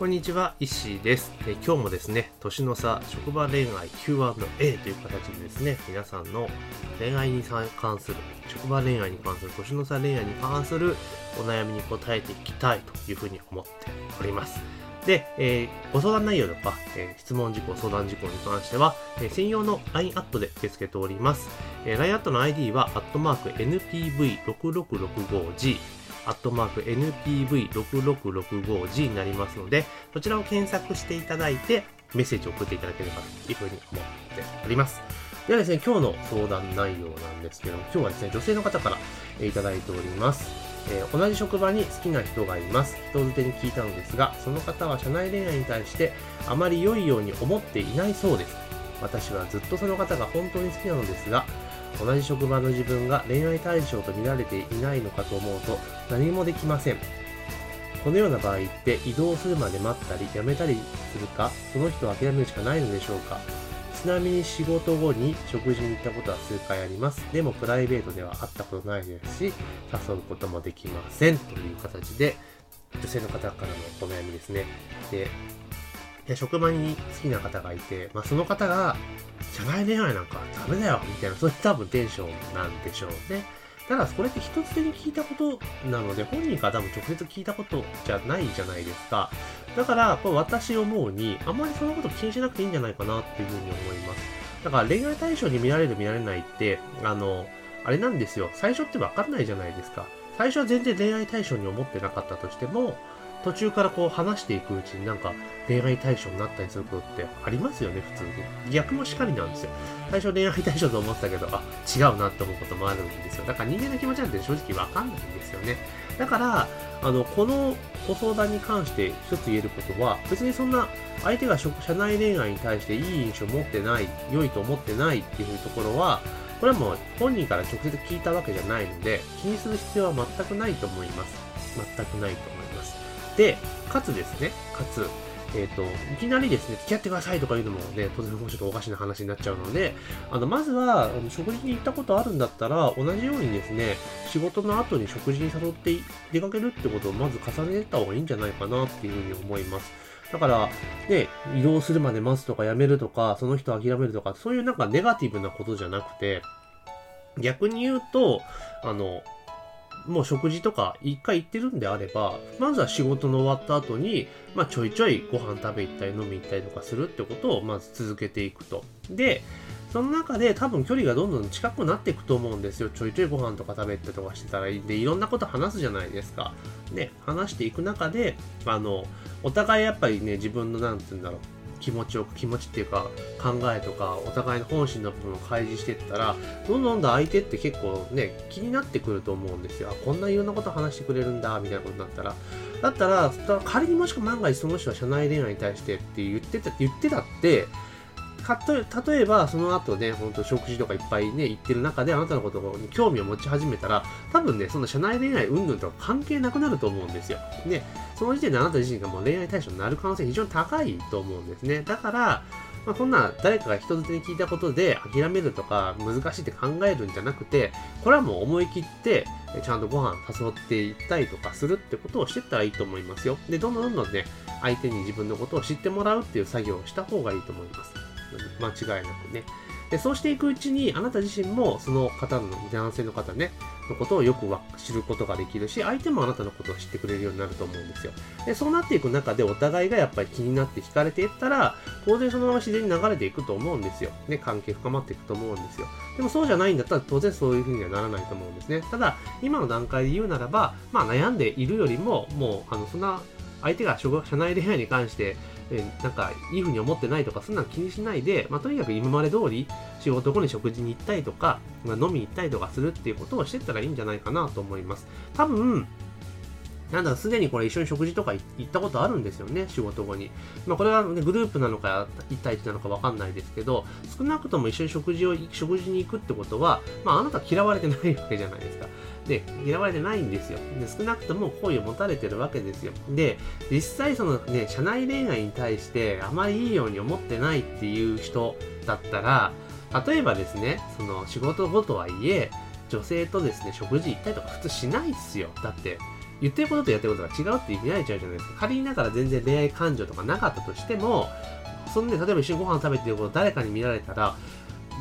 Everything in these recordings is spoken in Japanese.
こんにちは、石井です。え今日もですね、年の差職場恋愛 Q&A という形でですね、皆さんの恋愛に関する、職場恋愛に関する、年の差恋愛に関するお悩みに答えていきたいというふうに思っております。で、えー、ご相談内容とか、えー、質問事項、相談事項に関しては、えー、専用の LINE アットで受け付けております。えー、LINE アットの ID は、アットマーク NPV6665G、アットマーク NPV6665G になりますので、そちらを検索していただいて、メッセージを送っていただければというふうに思っております。ではですね、今日の相談内容なんですけども、今日はですね、女性の方からいただいております。えー、同じ職場に好きな人がいます。人づてに聞いたのですが、その方は社内恋愛に対してあまり良いように思っていないそうです。私はずっとその方が本当に好きなのですが、同じ職場の自分が恋愛対象と見られていないのかと思うと何もできません。このような場合って移動するまで待ったり辞めたりするか、その人を諦めるしかないのでしょうか。ちなみに仕事後に食事に行ったことは数回あります。でもプライベートでは会ったことないですし、誘うこともできません。という形で、女性の方からのお悩みですね。で、職場に好きな方がいて、まあ、その方が、社内恋愛なんかダメだよみたいな、そういう多分テンションなんでしょうね。ただ、これって一つ手に聞いたことなので、本人から多分直接聞いたことじゃないじゃないですか。だから、これ私思うに、あんまりそのこと気にしなくていいんじゃないかなっていうふうに思います。だから恋愛対象に見られる見られないって、あの、あれなんですよ。最初ってわかんないじゃないですか。最初は全然恋愛対象に思ってなかったとしても、途中からこう話していくうちになんか恋愛対象になったりすることってありますよね、普通に。逆もしかりなんですよ。最初恋愛対象と思ってたけど、あ、違うなって思うこともあるんですよ。だから人間の気持ちなんて正直わかんないんですよね。だから、あの、このご相談に関して一つ言えることは、別にそんな相手が社内恋愛に対していい印象を持ってない、良いと思ってないっていうところは、これはもう本人から直接聞いたわけじゃないので、気にする必要は全くないと思います。全くないと思います。で、かつですね、かつ、えっ、ー、と、いきなりですね、付き合ってくださいとか言うのもね、当然もうちょっとおかしな話になっちゃうので、あの、まずは、あの食事に行ったことあるんだったら、同じようにですね、仕事の後に食事に誘って出かけるってことをまず重ねた方がいいんじゃないかなっていうふうに思います。だから、ね、移動するまで待つとかやめるとか、その人諦めるとか、そういうなんかネガティブなことじゃなくて、逆に言うと、あの、もう食事とか一回行ってるんであれば、まずは仕事の終わった後に、まあちょいちょいご飯食べ行ったり飲み行ったりとかするってことをまず続けていくと。で、その中で多分距離がどんどん近くなっていくと思うんですよ。ちょいちょいご飯とか食べてとかしてたらいいんで、いろんなこと話すじゃないですか。で、話していく中で、あの、お互いやっぱりね、自分のなんて言うんだろう。気持ちを、気持ちっていうか考えとかお互いの本心の部分を開示していったら、どんどんどん相手って結構ね、気になってくると思うんですよ。こんないろんなこと話してくれるんだ、みたいなことになったら。だったら、仮にもしくは万が一その人は社内恋愛に対してって言ってた、言ってたって、例えばその後ね、ほんと食事とかいっぱいね、行ってる中であなたのことに興味を持ち始めたら、多分ね、その社内恋愛云々とか関係なくなると思うんですよ。ね、その時点であなた自身がもう恋愛対象になる可能性非常に高いと思うんですね。だから、まあ、こんな誰かが人づてに聞いたことで諦めるとか難しいって考えるんじゃなくて、これはもう思い切ってちゃんとご飯誘っていったりとかするってことをしてったらいいと思いますよ。で、どんどんどんどんね、相手に自分のことを知ってもらうっていう作業をした方がいいと思います。間違いなくね。で、そうしていくうちに、あなた自身もその方の、男性の方ね、のことをよく知ることができるし、相手もあなたのことを知ってくれるようになると思うんですよ。で、そうなっていく中でお互いがやっぱり気になって惹かれていったら、当然そのまま自然に流れていくと思うんですよ。ね、関係深まっていくと思うんですよ。でもそうじゃないんだったら当然そういう風にはならないと思うんですね。ただ、今の段階で言うならば、まあ悩んでいるよりも、もう、あの、そんな、相手が社内恋愛に関してえなんかいいふうに思ってないとかそんなん気にしないで、まあ、とにかく今まで通り仕事後に食事に行ったりとか、まあ、飲みに行ったりとかするっていうことをしてったらいいんじゃないかなと思います。多分、なんだすでにこれ一緒に食事とか行ったことあるんですよね、仕事後に。まあこれは、ね、グループなのか1対1なのかわかんないですけど、少なくとも一緒に食事を、食事に行くってことは、まああなた嫌われてないわけじゃないですか。で、嫌われてないんですよ。で、少なくとも好意を持たれてるわけですよ。で、実際そのね、社内恋愛に対してあまりいいように思ってないっていう人だったら、例えばですね、その仕事後とはいえ、女性とですね、食事行ったりとか普通しないっすよ。だって、言ってることとやってることが違うって見られちゃうじゃないですか。仮にだから全然恋愛感情とかなかったとしても、そんで、例えば一緒にご飯食べてること誰かに見られたら、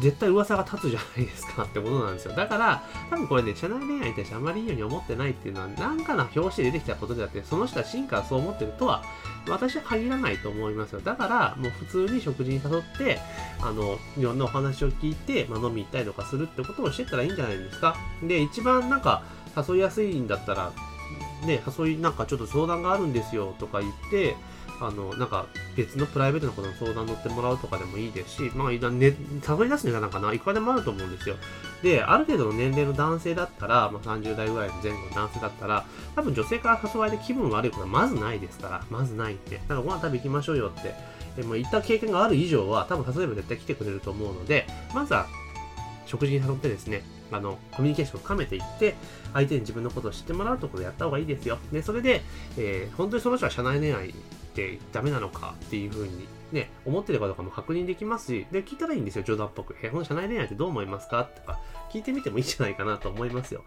絶対噂が立つじゃないですかってことなんですよ。だから、多分これね、社内恋愛に対してあまりいいように思ってないっていうのは、なんかの表紙で出てきたことであって、その人は真からそう思ってるとは、私は限らないと思いますよ。だから、もう普通に食事に誘って、あの、いろんなお話を聞いて、まあ、飲み行ったりとかするってことをしてったらいいんじゃないですか。で、一番なんか、誘いやすいんだったら、ね、誘いなんかちょっと相談があるんですよとか言って、あの、なんか別のプライベートなことの相談乗ってもらうとかでもいいですし、まあ、ね、誘い出すネタなんかな、いくらでもあると思うんですよ。で、ある程度の年齢の男性だったら、まあ、30代ぐらいの前後の男性だったら、多分女性から誘われて気分悪いことはまずないですから、まずないって。だかご飯食べ行きましょうよって、えもう行った経験がある以上は、多分誘えば絶対来てくれると思うので、まずは食事に誘ってですね、あの、コミュニケーションを深めていって、相手に自分のことを知ってもらうところやった方がいいですよ。で、それで、えー、本当にその人は社内恋愛ってダメなのかっていうふうにね、思ってるかどうかも確認できますし、で、聞いたらいいんですよ、冗談っぽく。え、この社内恋愛ってどう思いますか？とか、聞いてみてもいいんじゃないかなと思いますよ。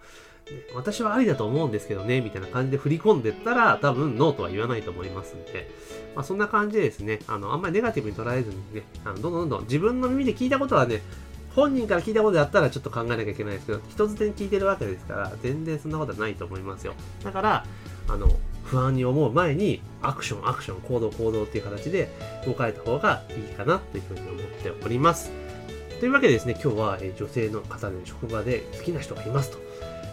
私はありだと思うんですけどね、みたいな感じで振り込んでったら、多分ノーとは言わないと思いますんで、まあ、そんな感じでですね、あの、あんまりネガティブに捉えずにね、あのどんどんどんどん自分の耳で聞いたことはね、本人から聞いたことだったらちょっと考えなきゃいけないですけど、人づてに聞いてるわけですから、全然そんなことはないと思いますよ。だから、あの、不安に思う前に、アクション、アクション、行動、行動っていう形で動かれた方がいいかなというふうに思っております。というわけでですね、今日は女性の方で職場で好きな人がいますと。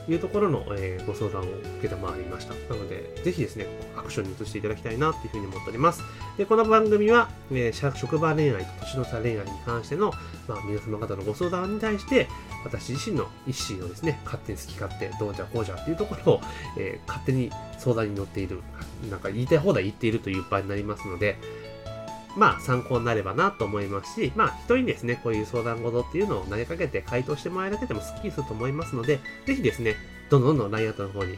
いうところの、えー、ご相談を受けたまわりました。なので、ぜひですね、アクションに移していただきたいなというふうに思っております。で、この番組は、えー、職場恋愛と年の差恋愛に関しての、まあ、皆様方のご相談に対して、私自身の意思をですね、勝手に好き勝手、どうじゃこうじゃっていうところを、えー、勝手に相談に乗っている、なんか言いたい放題言っているという場になりますので、まあ参考になればなと思いますし、まあ人にですね、こういう相談事っていうのを投げかけて回答してもらえるだけでもスッキリすると思いますので、ぜひですね、どんどんどん LINE アートの方に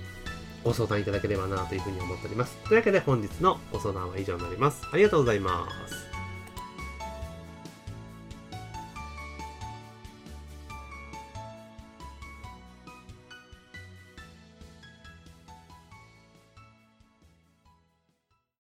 ご相談いただければなというふうに思っております。というわけで本日のご相談は以上になります。ありがとうございます。